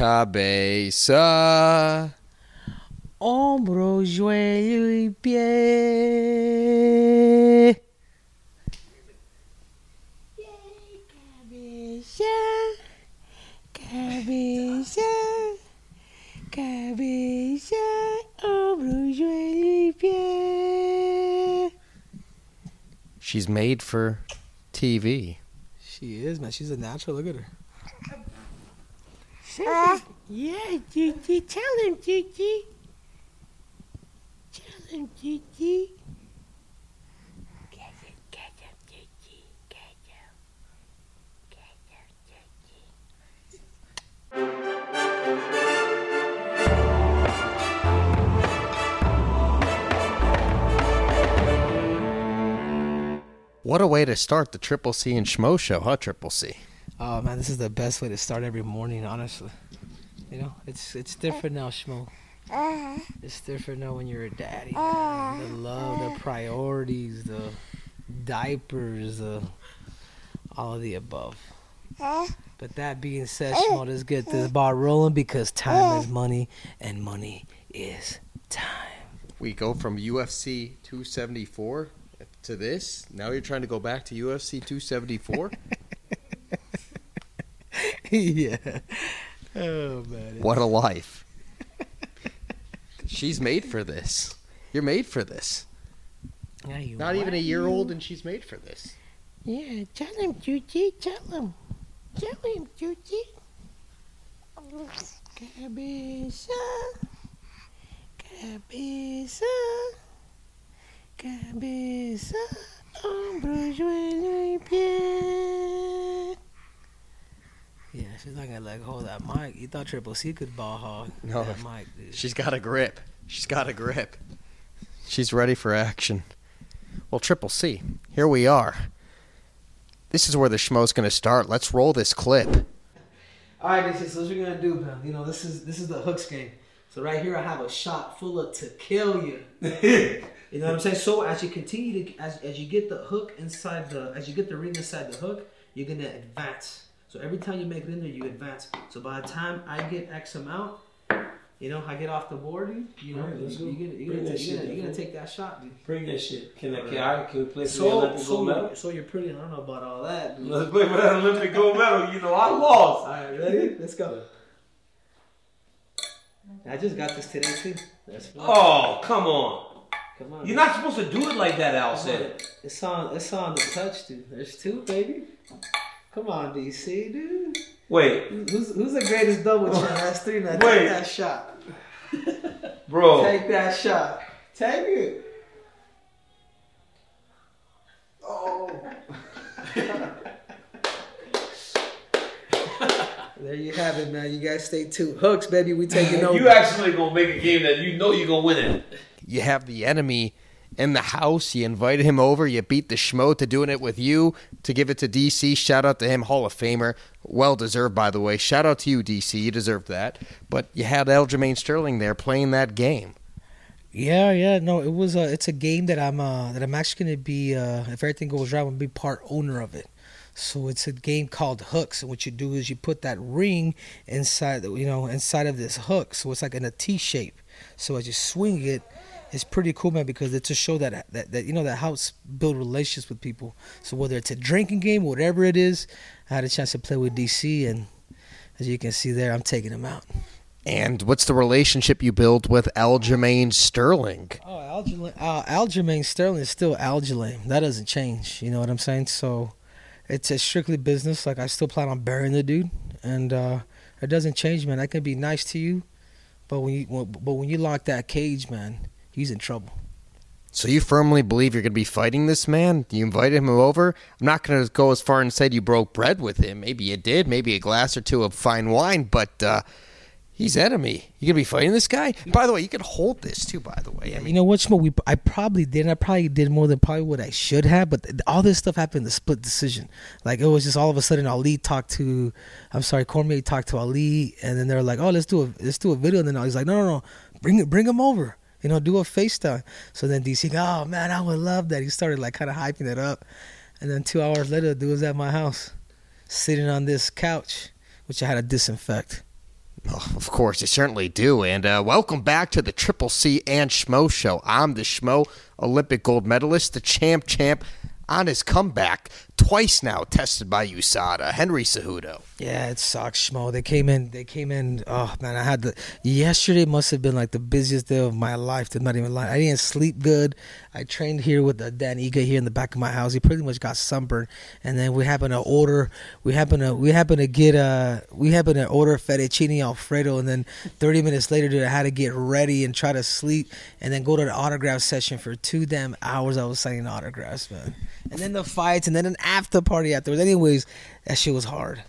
cabeza. Hombro, joelho y pie. Cabeza, cabeza, cabeza, hombro, joelho y pie. She's made for TV. She is, man. She's a natural. Look at her. Uh, yeah, Gigi. Tell him, Gigi. Tell him, Gigi. Get him, get him, Gigi. Get him. Get him, Gigi. What a way to start the Triple C and Schmo show, huh, Triple C? Oh man, this is the best way to start every morning. Honestly, you know, it's it's different now, Schmo. Uh-huh. It's different now when you're a daddy. man. The love, the priorities, the diapers, the all of the above. Uh-huh. But that being said, Schmo, let's get this ball rolling because time is money and money is time. We go from UFC 274 to this. Now you're trying to go back to UFC 274? yeah. Oh man. what a life. She's made for this. You're made for this. Yeah, you Not even a what? year old and she's made for this. Yeah, tell him, Juji. Tell him. Tell him, Juji. Cabeza. Cabeza. Cabeza. Hombro, joelho y pie. Yeah, she's not gonna let go of that mic. You thought Triple C could ball hog No. that mic, dude. She's got a grip. She's got a grip. She's ready for action. Well, Triple C, here we are. This is where the schmo's going to start. Let's roll this clip. All right, this is what you're gonna do, man. You know, this is this is the hooks game. So right here, I have a shot full of to kill you. you know what I'm saying? So as you continue to as as you get the hook inside the as you get the ring inside the hook, you're gonna advance. So every time you make it in there, you advance. So by the time I get X amount, you know, I get off the board, dude, you know, right, let's you, go. you're gonna, you're Bring gonna, that you're gonna, you're gonna take that shot, dude. Bring that shit. Can I? Can, I, can we play for the So Olympic gold medal? so you're pretty. I don't know about all that, dude. Let's play for that Olympic gold medal. You know, I lost. All right, ready? Let's go. I just got this today too. That's. Oh, come on. Come on. You're not supposed to do it like that, Al said. It's on. It's on the touch, dude. There's two, baby. Come on, DC, dude. Wait, Who's who's the greatest double oh. champ? That's three. Now Wait. take that shot. bro. Take that shot. Take it. Oh. there you have it, man. You guys stay tuned. Hooks, baby. We taking over. You actually gonna make a game that you know you're gonna win it. You have the enemy in the house. You invited him over. You beat the schmo to doing it with you to give it to DC. Shout out to him, Hall of Famer. Well deserved, by the way. Shout out to you, DC. You deserved that. But you had Aljamain Sterling there playing that game. Yeah, yeah, no, it was a it's a game that I'm uh that I'm actually gonna be uh if everything goes right, I'm gonna be part owner of it. So it's a game called hooks, and what you do is you put that ring inside, you know, inside of this hook, so it's like in a T shape. So as you swing it, it's pretty cool, man, because it's to show that that, that you know that helps build relationships with people. So whether it's a drinking game, whatever it is, I had a chance to play with DC, and as you can see there, I'm taking him out. And what's the relationship you build with Aljamain Sterling? Oh, Aljamain, uh, Aljamain Sterling is still Aljamain. That doesn't change. You know what I'm saying? So it's a strictly business. Like I still plan on burying the dude, and uh, it doesn't change, man. I can be nice to you, but when you when- but when you lock that cage, man, he's in trouble. So you firmly believe you're going to be fighting this man? You invited him over? I'm not going to go as far and say you broke bread with him. Maybe you did, maybe a glass or two of fine wine, but uh, he's enemy. You're going to be fighting this guy? By the way, you could hold this too. By the way, I mean, You know what, Schmo? We I probably did. I probably did more than probably what I should have. But all this stuff happened in the split decision. Like it was just all of a sudden Ali talked to, I'm sorry, Cormier talked to Ali, and then they're like, oh, let's do a let's do a video. And then Ali's like, no, no, no, bring it, bring him over. You know, do a FaceTime. So then DC, oh man, I would love that. He started like kind of hyping it up, and then two hours later, dude was at my house, sitting on this couch, which I had to disinfect. Oh, of course, you certainly do. And uh, welcome back to the Triple C and Schmo Show. I'm the Schmo, Olympic gold medalist, the champ champ on his comeback twice now tested by USADA. Henry Cejudo. Yeah, it sucks, Schmo. They came in. They came in. Oh man, I had the yesterday must have been like the busiest day of my life. To not even lie, I didn't sleep good. I trained here with the Dan Ige here in the back of my house. He pretty much got sunburned, and then we happened to order. We happened to we happened to get uh we happened to order fettuccine alfredo, and then 30 minutes later, dude, I had to get ready and try to sleep, and then go to the autograph session for two damn hours. I was signing autographs, man, and then the fights, and then an after party afterwards. Anyways, that shit was hard.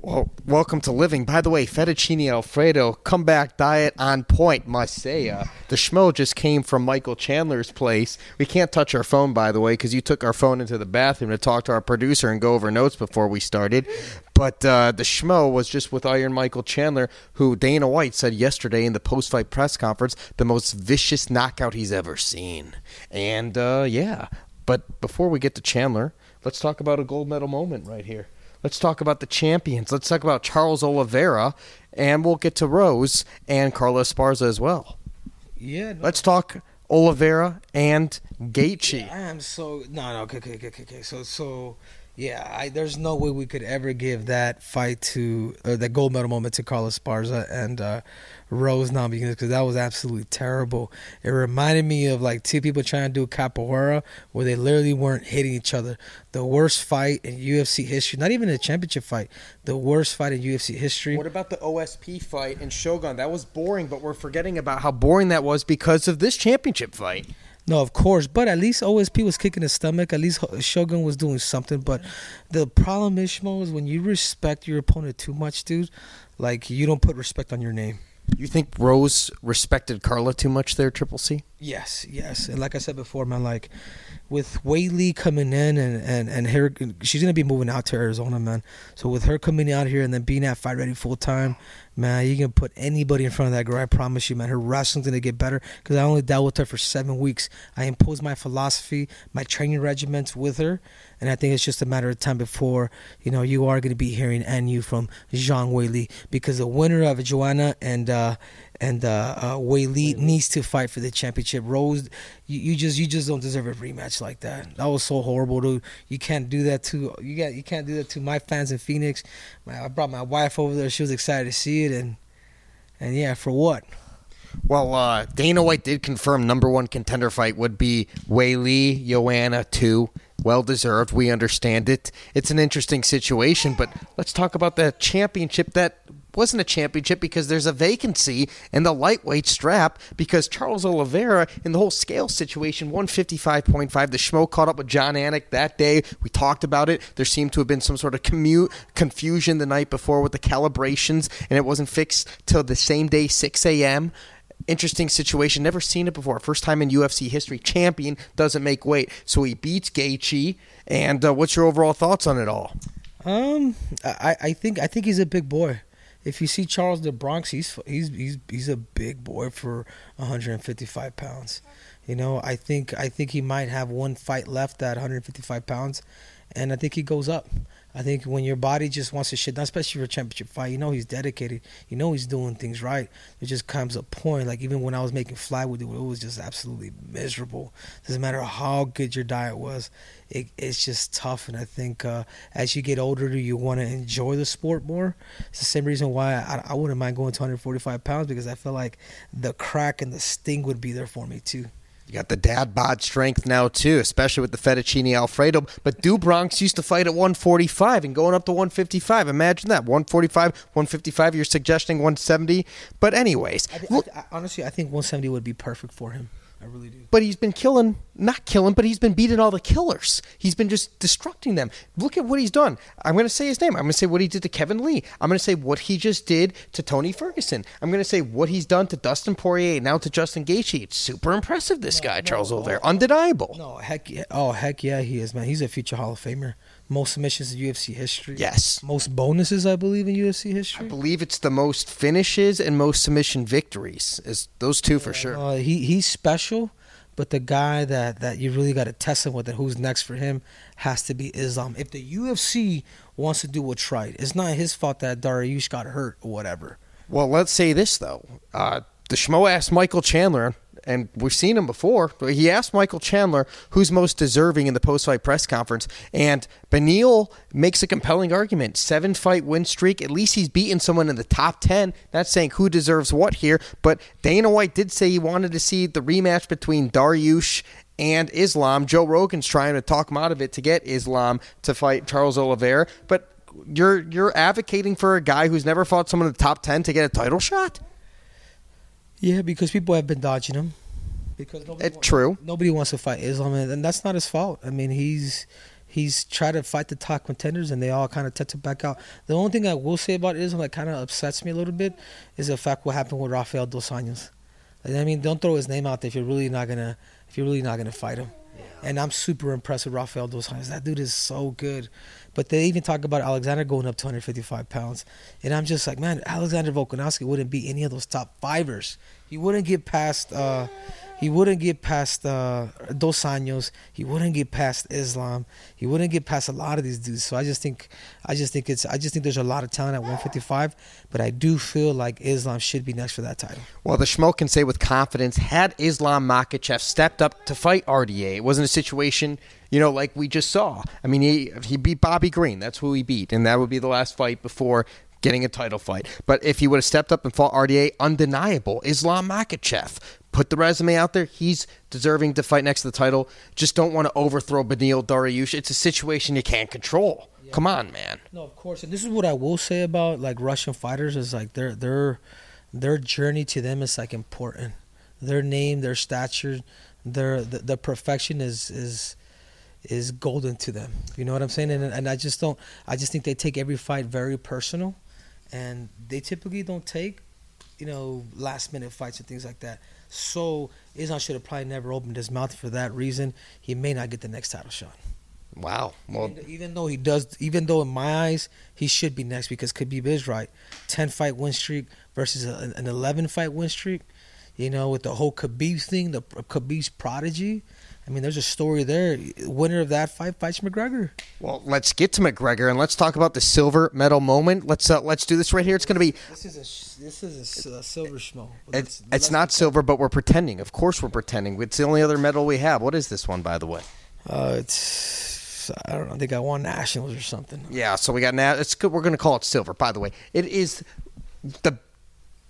Well, welcome to living. By the way, fettuccine alfredo, comeback diet on point, must the schmo just came from Michael Chandler's place. We can't touch our phone, by the way, because you took our phone into the bathroom to talk to our producer and go over notes before we started. But uh, the schmo was just with Iron Michael Chandler, who Dana White said yesterday in the post-fight press conference, the most vicious knockout he's ever seen. And uh, yeah, but before we get to Chandler, let's talk about a gold medal moment right here. Let's talk about the champions. Let's talk about Charles Oliveira, and we'll get to Rose and Carlos Esparza as well. Yeah. No. Let's talk Oliveira and Gaethje. I am so no no okay okay okay, okay. so so yeah I, there's no way we could ever give that fight to uh, that gold medal moment to Carlos Esparza and uh, Rose now because that was absolutely terrible. It reminded me of like two people trying to do capoeira where they literally weren't hitting each other. The worst fight in UFC history, not even a championship fight, the worst fight in UFC history. What about the OSP fight in Shogun? That was boring, but we're forgetting about how boring that was because of this championship fight. No, of course, but at least OSP was kicking his stomach. At least Shogun was doing something. But the problem is, Schmo, is when you respect your opponent too much, dude. Like you don't put respect on your name. You think Rose respected Carla too much there, Triple C? Yes, yes, and like I said before, man, like with Weili coming in and and and her, she's gonna be moving out to Arizona, man. So with her coming out here and then being at Fight Ready full time, man, you can put anybody in front of that girl. I promise you, man. Her wrestling's gonna get better because I only dealt with her for seven weeks. I imposed my philosophy, my training regiments with her, and I think it's just a matter of time before you know you are gonna be hearing and you from Zhang Weili because the winner of Joanna and. uh and uh, uh Weili needs to fight for the championship. Rose, you, you just you just don't deserve a rematch like that. That was so horrible, dude. You can't do that to you got you can't do that to my fans in Phoenix. My, I brought my wife over there. She was excited to see it, and and yeah, for what? Well, uh, Dana White did confirm number one contender fight would be Weili Joanna two. Well deserved. We understand it. It's an interesting situation, but let's talk about the championship that wasn't a championship because there's a vacancy in the lightweight strap because Charles Oliveira in the whole scale situation 155.5 the schmo caught up with Jon Anik that day we talked about it there seemed to have been some sort of commute confusion the night before with the calibrations and it wasn't fixed till the same day 6 a.m interesting situation. Never seen it before. First time in UFC history. Champion doesn't make weight, so he beats Gaethje. And uh, what's your overall thoughts on it all? Um, I, I think I think he's a big boy. If you see Charles the Bronx, he's he's he's he's a big boy for 155 pounds. You know, I think I think he might have one fight left at 155 pounds, and I think he goes up. I think when your body just wants to shit down, especially for a championship fight, you know he's dedicated. You know he's doing things right. There just comes a point, like even when I was making fly with it, it was just absolutely miserable. Doesn't matter how good your diet was, it, it's just tough. And I think uh, as you get older, you want to enjoy the sport more. It's the same reason why I, I wouldn't mind going to 145 pounds because I feel like the crack and the sting would be there for me too. You got the dad bod strength now too, especially with the fettuccine alfredo. But Do Bronx used to fight at 145 and going up to 155. Imagine that 145, 155. You're suggesting 170. But anyways, I, I, I, honestly, I think 170 would be perfect for him. I really do. But he's been killing, not killing, but he's been beating all the killers. He's been just destructing them. Look at what he's done. I'm going to say his name. I'm going to say what he did to Kevin Lee. I'm going to say what he just did to Tony Ferguson. I'm going to say what he's done to Dustin Poirier, now to Justin Gaethje. It's super impressive, this No, guy, no, Charles Oliveira. Undeniable. No, heck yeah. Oh, heck yeah, he is, man. He's a future Hall of Famer. Most submissions in UFC history. Yes. Most bonuses, I believe, in UFC history. I believe it's the most finishes and most submission victories. Is those two for sure. Uh, he he's special, but the guy that, that you really got to test him with and who's next for him has to be Islam. If the UFC wants to do what's right, it's not his fault that Dariush got hurt or whatever. Well, let's say this though. Uh, the schmo asked Michael Chandler, and we've seen him before. He asked Michael Chandler who's most deserving in the post-fight press conference, and Beneil makes a compelling argument: seven-fight win streak. At least he's beaten someone in the top ten. Not saying who deserves what here, but Dana White did say he wanted to see the rematch between Dariush and Islam. Joe Rogan's trying to talk him out of it to get Islam to fight Charles Oliveira, but. You're you're advocating for a guy who's never fought someone in the top ten to get a title shot. Yeah, because people have been dodging him. Because nobody It's true. Nobody wants to fight Islam, and that's not his fault. I mean, he's he's tried to fight the top contenders, and they all kind of it back out. The only thing I will say about Islam that kind of upsets me a little bit is the fact what happened with Rafael dos Anjos. Like, I mean, don't throw his name out there if you're really not gonna if you're really not gonna fight him. And I'm super impressed with Rafael dos Anjos. That dude is so good. But they even talk about Alexander going up 255 pounds, and I'm just like, man, Alexander Volkanovski wouldn't be any of those top fivers. He wouldn't get past. Uh, he wouldn't get past uh, Dos Anjos. He wouldn't get past Islam. He wouldn't get past a lot of these dudes. So I just think, I just think it's, I just think there's a lot of talent at 155. But I do feel like Islam should be next for that title. Well, the Schmo can say with confidence, had Islam Makhachev stepped up to fight RDA, it wasn't a situation, you know, like we just saw. I mean, he he beat Bobby Green. That's who he beat, and that would be the last fight before getting a title fight. But if he would have stepped up and fought RDA, undeniable. Islam Makhachev put the resume out there. He's deserving to fight next to the title. Just don't want to overthrow Beneil Dariush. It's a situation you can't control. Come on, man. No, of course. And this is what I will say about like Russian fighters is like their their their journey to them is like important. Their name, their stature, their the, the perfection is is is golden to them. You know what I'm saying? And and I just don't. I just think they take every fight very personal, and they typically don't take, you know, last minute fights and things like that. So Islam should have probably never opened his mouth for that reason. He may not get the next title shot. Wow. Well, even, even though he does, even though in my eyes he should be next because Khabib is right, ten fight win streak versus a, an eleven fight win streak. You know, with the whole Khabib thing, the Khabib's prodigy. I mean, there's a story there. Winner of that fight fights McGregor. well, let's get to McGregor and let's talk about the silver medal moment. Let's uh, let's do this right here. It's going to be This is a this is a, silver schmo. It's, it's not silver, but we're pretending. Of course, we're pretending. It's the only other medal we have. What is this one, by the way? Uh, it's I don't know. They got one nationals or something. Yeah, so we got now. It's good. We're going to call it silver. By the way, it is the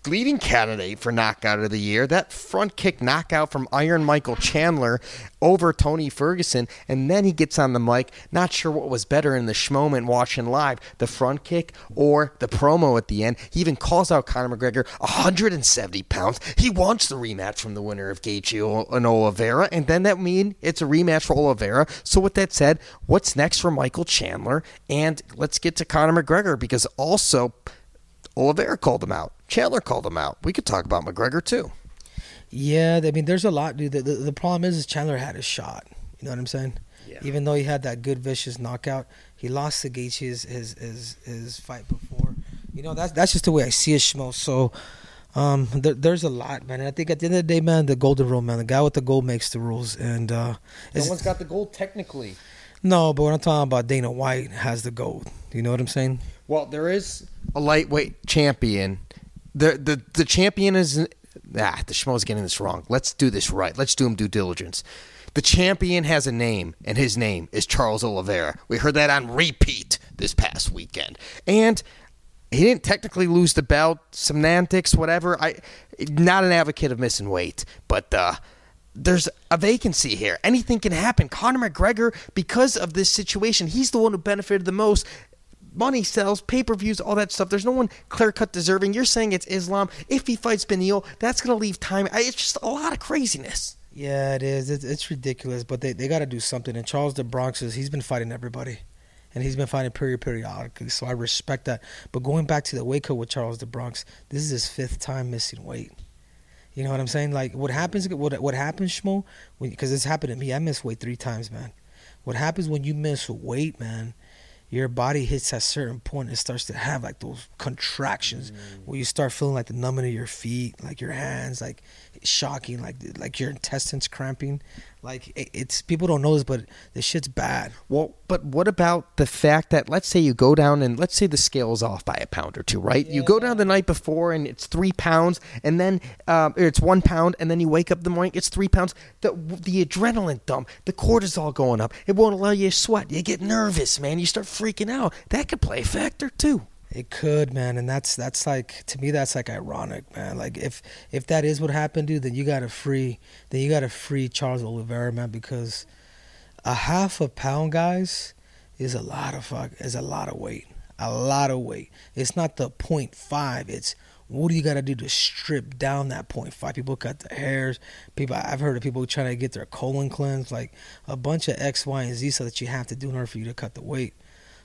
leading candidate for knockout of the year. That front kick knockout from Iron Michael Chandler over Tony Ferguson, and then he gets on the mic. Not sure what was better in the schmoment watching live, the front kick or the promo at the end. He even calls out Conor McGregor, 170 pounds. He wants the rematch from the winner of Gaethje and Oliveira, and then that mean it's a rematch for Oliveira. So with that said, what's next for Michael Chandler? And let's get to Conor McGregor because also Oliveira called him out. Chandler called him out. We could talk about McGregor too. Yeah, I mean, there's a lot, dude. The, the, the problem is, is Chandler had his shot. You know what I'm saying? Yeah. Even though he had that good vicious knockout, he lost to Gaethje his, his his his fight before. You know, that's that's just the way I see it, Schmo. So, um, there, there's a lot, man. And I think at the end of the day, man, the golden rule, man, the guy with the gold makes the rules. And uh, no one's got the gold technically. no, but when I'm talking about Dana White has the gold. You know what I'm saying? Well, there is a lightweight champion. The the the champion is ah the schmo's getting this wrong. Let's do this right. Let's do him due diligence. The champion has a name, and his name is Charles Oliveira. We heard that on repeat this past weekend, and he didn't technically lose the belt. Semantics, whatever. I not an advocate of missing weight, but uh, there's a vacancy here. Anything can happen. Conor McGregor, because of this situation, he's the one who benefited the most. Money sells, pay per views, all that stuff. There's no one clear cut deserving. You're saying it's Islam. If he fights Beneil, that's going to leave time. It's just a lot of craziness. Yeah, it is. It's, it's ridiculous, but they, they got to do something. And Charles the Bronx is he's been fighting everybody, and he's been fighting period periodically. So I respect that. But going back to the weight cut with Charles the Bronx, this is his fifth time missing weight. You know what I'm saying? Like what happens? What what happens, Schmo? Because it's happened to me. I missed weight three times, man. What happens when you miss weight, man? Your body hits a certain point. It starts to have like those contractions mm. where you start feeling like the numbing of your feet, like your hands, like shocking, like like your intestines cramping. Like it, it's people don't know this, but the shit's bad. Well, but what about the fact that let's say you go down and let's say the scale's off by a pound or two, right? You go down the night before and it's three pounds, and then um, it's one pound, and then you wake up the morning, it's three pounds. The the adrenaline dump, the cortisol going up, it won't allow you to sweat. You get nervous, man. You start freaking out. That could play a factor too. It could, man, and that's that's like to me that's like ironic, man. Like if if that is what happened, dude, then you gotta free then you gotta free Charles Oliveira, man, because a half a pound, guys, is a lot of fuck is a lot of weight, a lot of weight. It's not the point five. It's what do you got to do to strip down that point five? People cut their hairs. People, I've heard of people trying to get their colon cleansed, like a bunch of X, Y, and Z, so that you have to do in order for you to cut the weight.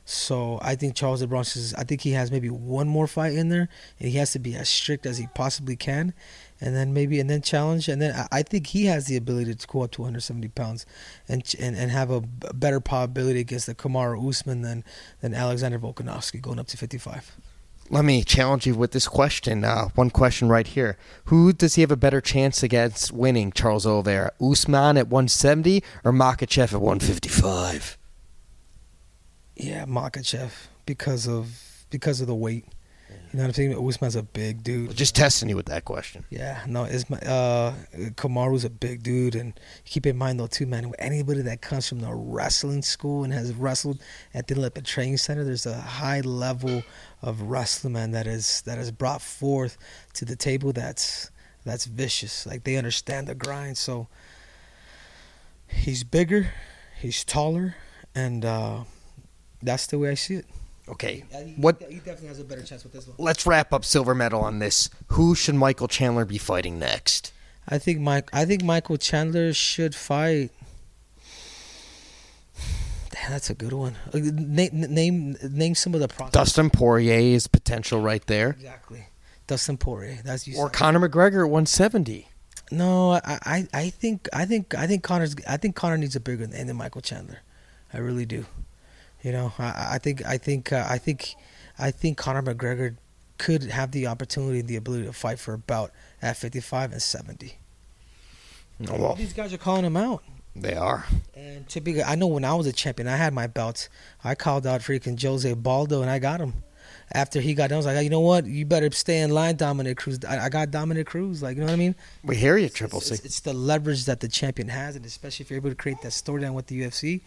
So I think Charles do Bronx is. I think he has maybe one more fight in there, and he has to be as strict as he possibly can, and then maybe and then challenge, and then I, I think he has the ability to go up to 170 pounds, and and, and have a better probability against the Kamaru Usman than than Alexander Volkanovski going up to 55. Let me challenge you with this question. Uh, one question right here. Who does he have a better chance against winning, Charles Oliveira? Usman at 170 or Makhachev at 155? Yeah, Makhachev because of because of the weight. You know what I'm saying? Usman's a big dude. Just testing you with that question. Yeah, no, it's my, uh, Kamaru's a big dude, and keep in mind though too, man. Anybody that comes from the wrestling school and has wrestled at the Olympic Training Center, there's a high level of wrestling, man, that is that is brought forth to the table. That's that's vicious. Like they understand the grind. So he's bigger, he's taller, and uh, that's the way I see it. Okay. What? He definitely has a better chance with this one. Let's wrap up silver medal on this. Who should Michael Chandler be fighting next? I think Mike. I think Michael Chandler should fight. Damn, that's a good one. Uh, Name name name some of the prospects. Dustin Poirier is potential right there, Exactly. Dustin Poirier. That's you. or said. Conor McGregor at 170. no, I, I I think I think I think Conor's I think Conor needs a bigger name than Michael Chandler. I really do. You know, I, I think I think uh, I think I think Conor McGregor could have the opportunity and the ability to fight for a bout at 55 and 70. Oh, All well, these guys are calling him out. they are. And to be, I know when I was a champion, I had my belts. I called out freaking Jose Baldo, and I got him. After he got done, I was like, you know what? You better stay in line, Dominick Cruz. I, I got Dominick Cruz. Like, you know what I mean? We hear you, Triple It's, it's, it's the leverage that the champion has, and especially if you're able to create that storyline with the UFC,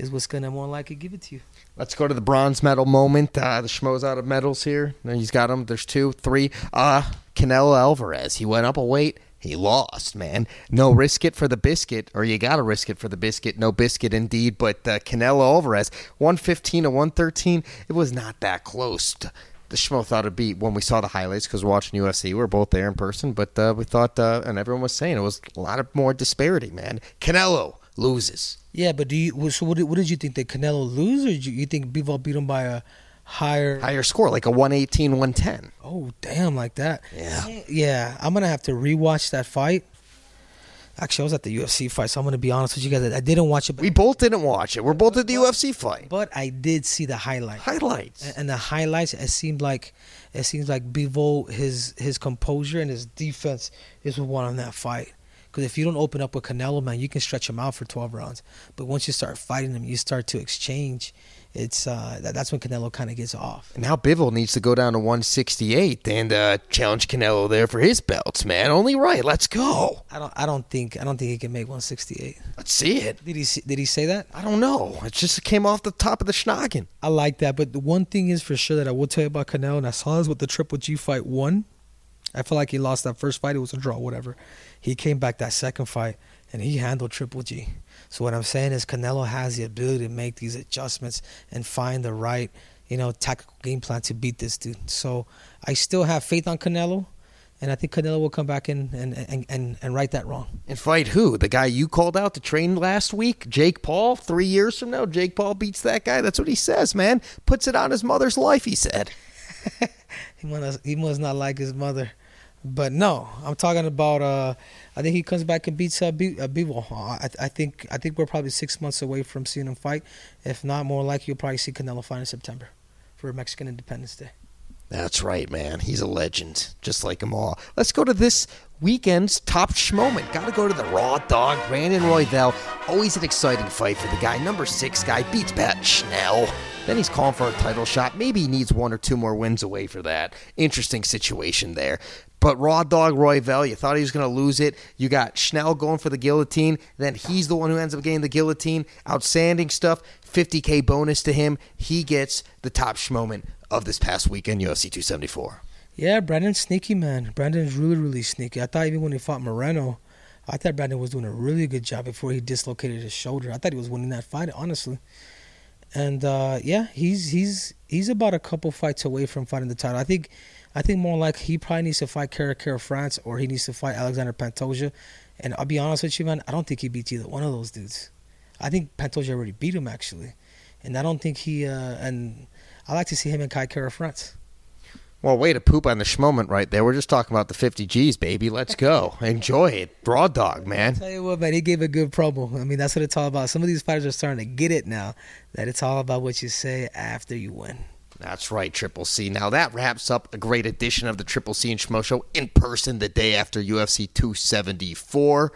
is what's gonna more likely give it to you. Let's go to the bronze medal moment. Uh, the schmo's out of medals here. He's got them. There's two, three. Uh, Canelo Alvarez. He went up a weight. He lost, man. No risk it for the biscuit, or you got to risk it for the biscuit. No biscuit indeed. But uh, Canelo Alvarez, 115 to 113. It was not that close. The schmo thought it'd be when we saw the highlights because we're watching UFC. We were both there in person, but uh, we thought, uh, and everyone was saying it was a lot of more disparity, man. Canelo loses. Yeah, but do you? So what did, what did you think? that Canelo lose, or did you, you think Bivol beat him by a higher? Higher score, like a 118, 110. Oh, damn, like that. Yeah. Yeah, I'm gonna have to rewatch that fight. Actually, I was at the UFC fight, so I'm gonna be honest with you guys. I didn't watch it, but, We both didn't watch it. We're both at the UFC fight. but I did see the highlight. Highlights. And- and the highlights, it seemed like it seems like Bivol his his composure and his defense is what won on that fight. Because if you don't open up with Canelo, man, you can stretch him out for 12 rounds. But once you start fighting him, you start to exchange. It's uh, that, that's when Canelo kind of gets off. Now Bivol needs to go down to 168 and uh, challenge Canelo there for his belts, man. Only right. Let's go. I don't I don't think I don't think he can make 168. Let's see it. Did he did he say that? I don't know. It just came off the top of the schnoggin. I like that, but the one thing is for sure that I will tell you about Canelo, and I saw this with the Triple G fight one. I feel like he lost that first fight; it was a draw, whatever. He came back that second fight, and he handled Triple G. So what I'm saying is Canelo has the ability to make these adjustments and find the right, you know, tactical game plan to beat this dude. So I still have faith on Canelo, and I think Canelo will come back in and and and, and right that wrong. And fight who? The guy you called out to train last week? Jake Paul? Three years from now, Jake Paul beats that guy? That's what he says, man. Puts it on his mother's life, he said. He must he must not like his mother. But no, I'm talking about. Uh, I think he comes back and beats uh, B- uh, Bivol. Uh, I, I think I think we're probably six months away from seeing him fight. If not, more likely you'll probably see Canelo fight in September for Mexican Independence Day. That's right, man. He's a legend, just like them all. Let's go to this weekend's top schmoment. Got to go to the Raw Dog. Brandon Royval. Always an exciting fight for the guy. Number six guy beats Pat Schnell. Then he's calling for a title shot. Maybe he needs one or two more wins away for that. Interesting situation there. But Raw Dog Roy Royval, you thought he was going to lose it. You got Schnell going for the guillotine. Then he's the one who ends up getting the guillotine. Outstanding stuff. 50K bonus to him. He gets the top schmoment of this past weekend, UFC 274. Yeah, Brandon's sneaky, man. Brandon's really, really sneaky. I thought even when he fought Moreno, I thought Brandon was doing a really good job before he dislocated his shoulder. I thought he was winning that fight, honestly. And uh, yeah, he's he's he's about a couple fights away from fighting the title. I think I think more like he probably needs to fight Kara Kara France or he needs to fight Alexander Pantoja. And I'll be honest with you, man, I don't think he beats either one of those dudes. I think Pantoja already beat him actually, and I don't think he. Uh, and I like to see him and Kai Kara France. Well, way to poop on the schmoment right there. We're just talking about the 50 G's, baby. Let's go. Enjoy it. Raw dog, man. Tell you what, man, he gave a good promo. I mean, that's what it's all about. Some of these fighters are starting to get it now. That it's all about what you say after you win. That's right, Triple C. Now that wraps up a great edition of the Triple C and Schmo Show in person the day after UFC 274.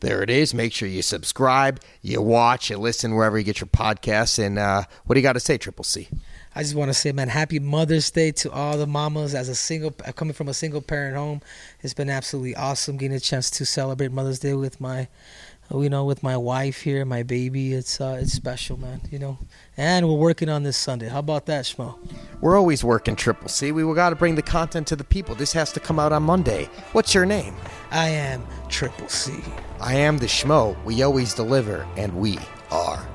There it is. Make sure you subscribe, you watch, you listen wherever you get your podcasts. And uh, what do you got to say, Triple C? I just want to say, man, happy Mother's Day to all the mamas. As a single, coming from a single parent home, it's been absolutely awesome getting a chance to celebrate Mother's Day with my, you know, with my wife here, my baby. It's uh, it's special, man. You know, and we're working on this Sunday. How about that, Schmo? We're always working, Triple C. We got to bring the content to the people. This has to come out on Monday. What's your name? I am Triple C. I am the Schmo. We always deliver, and we are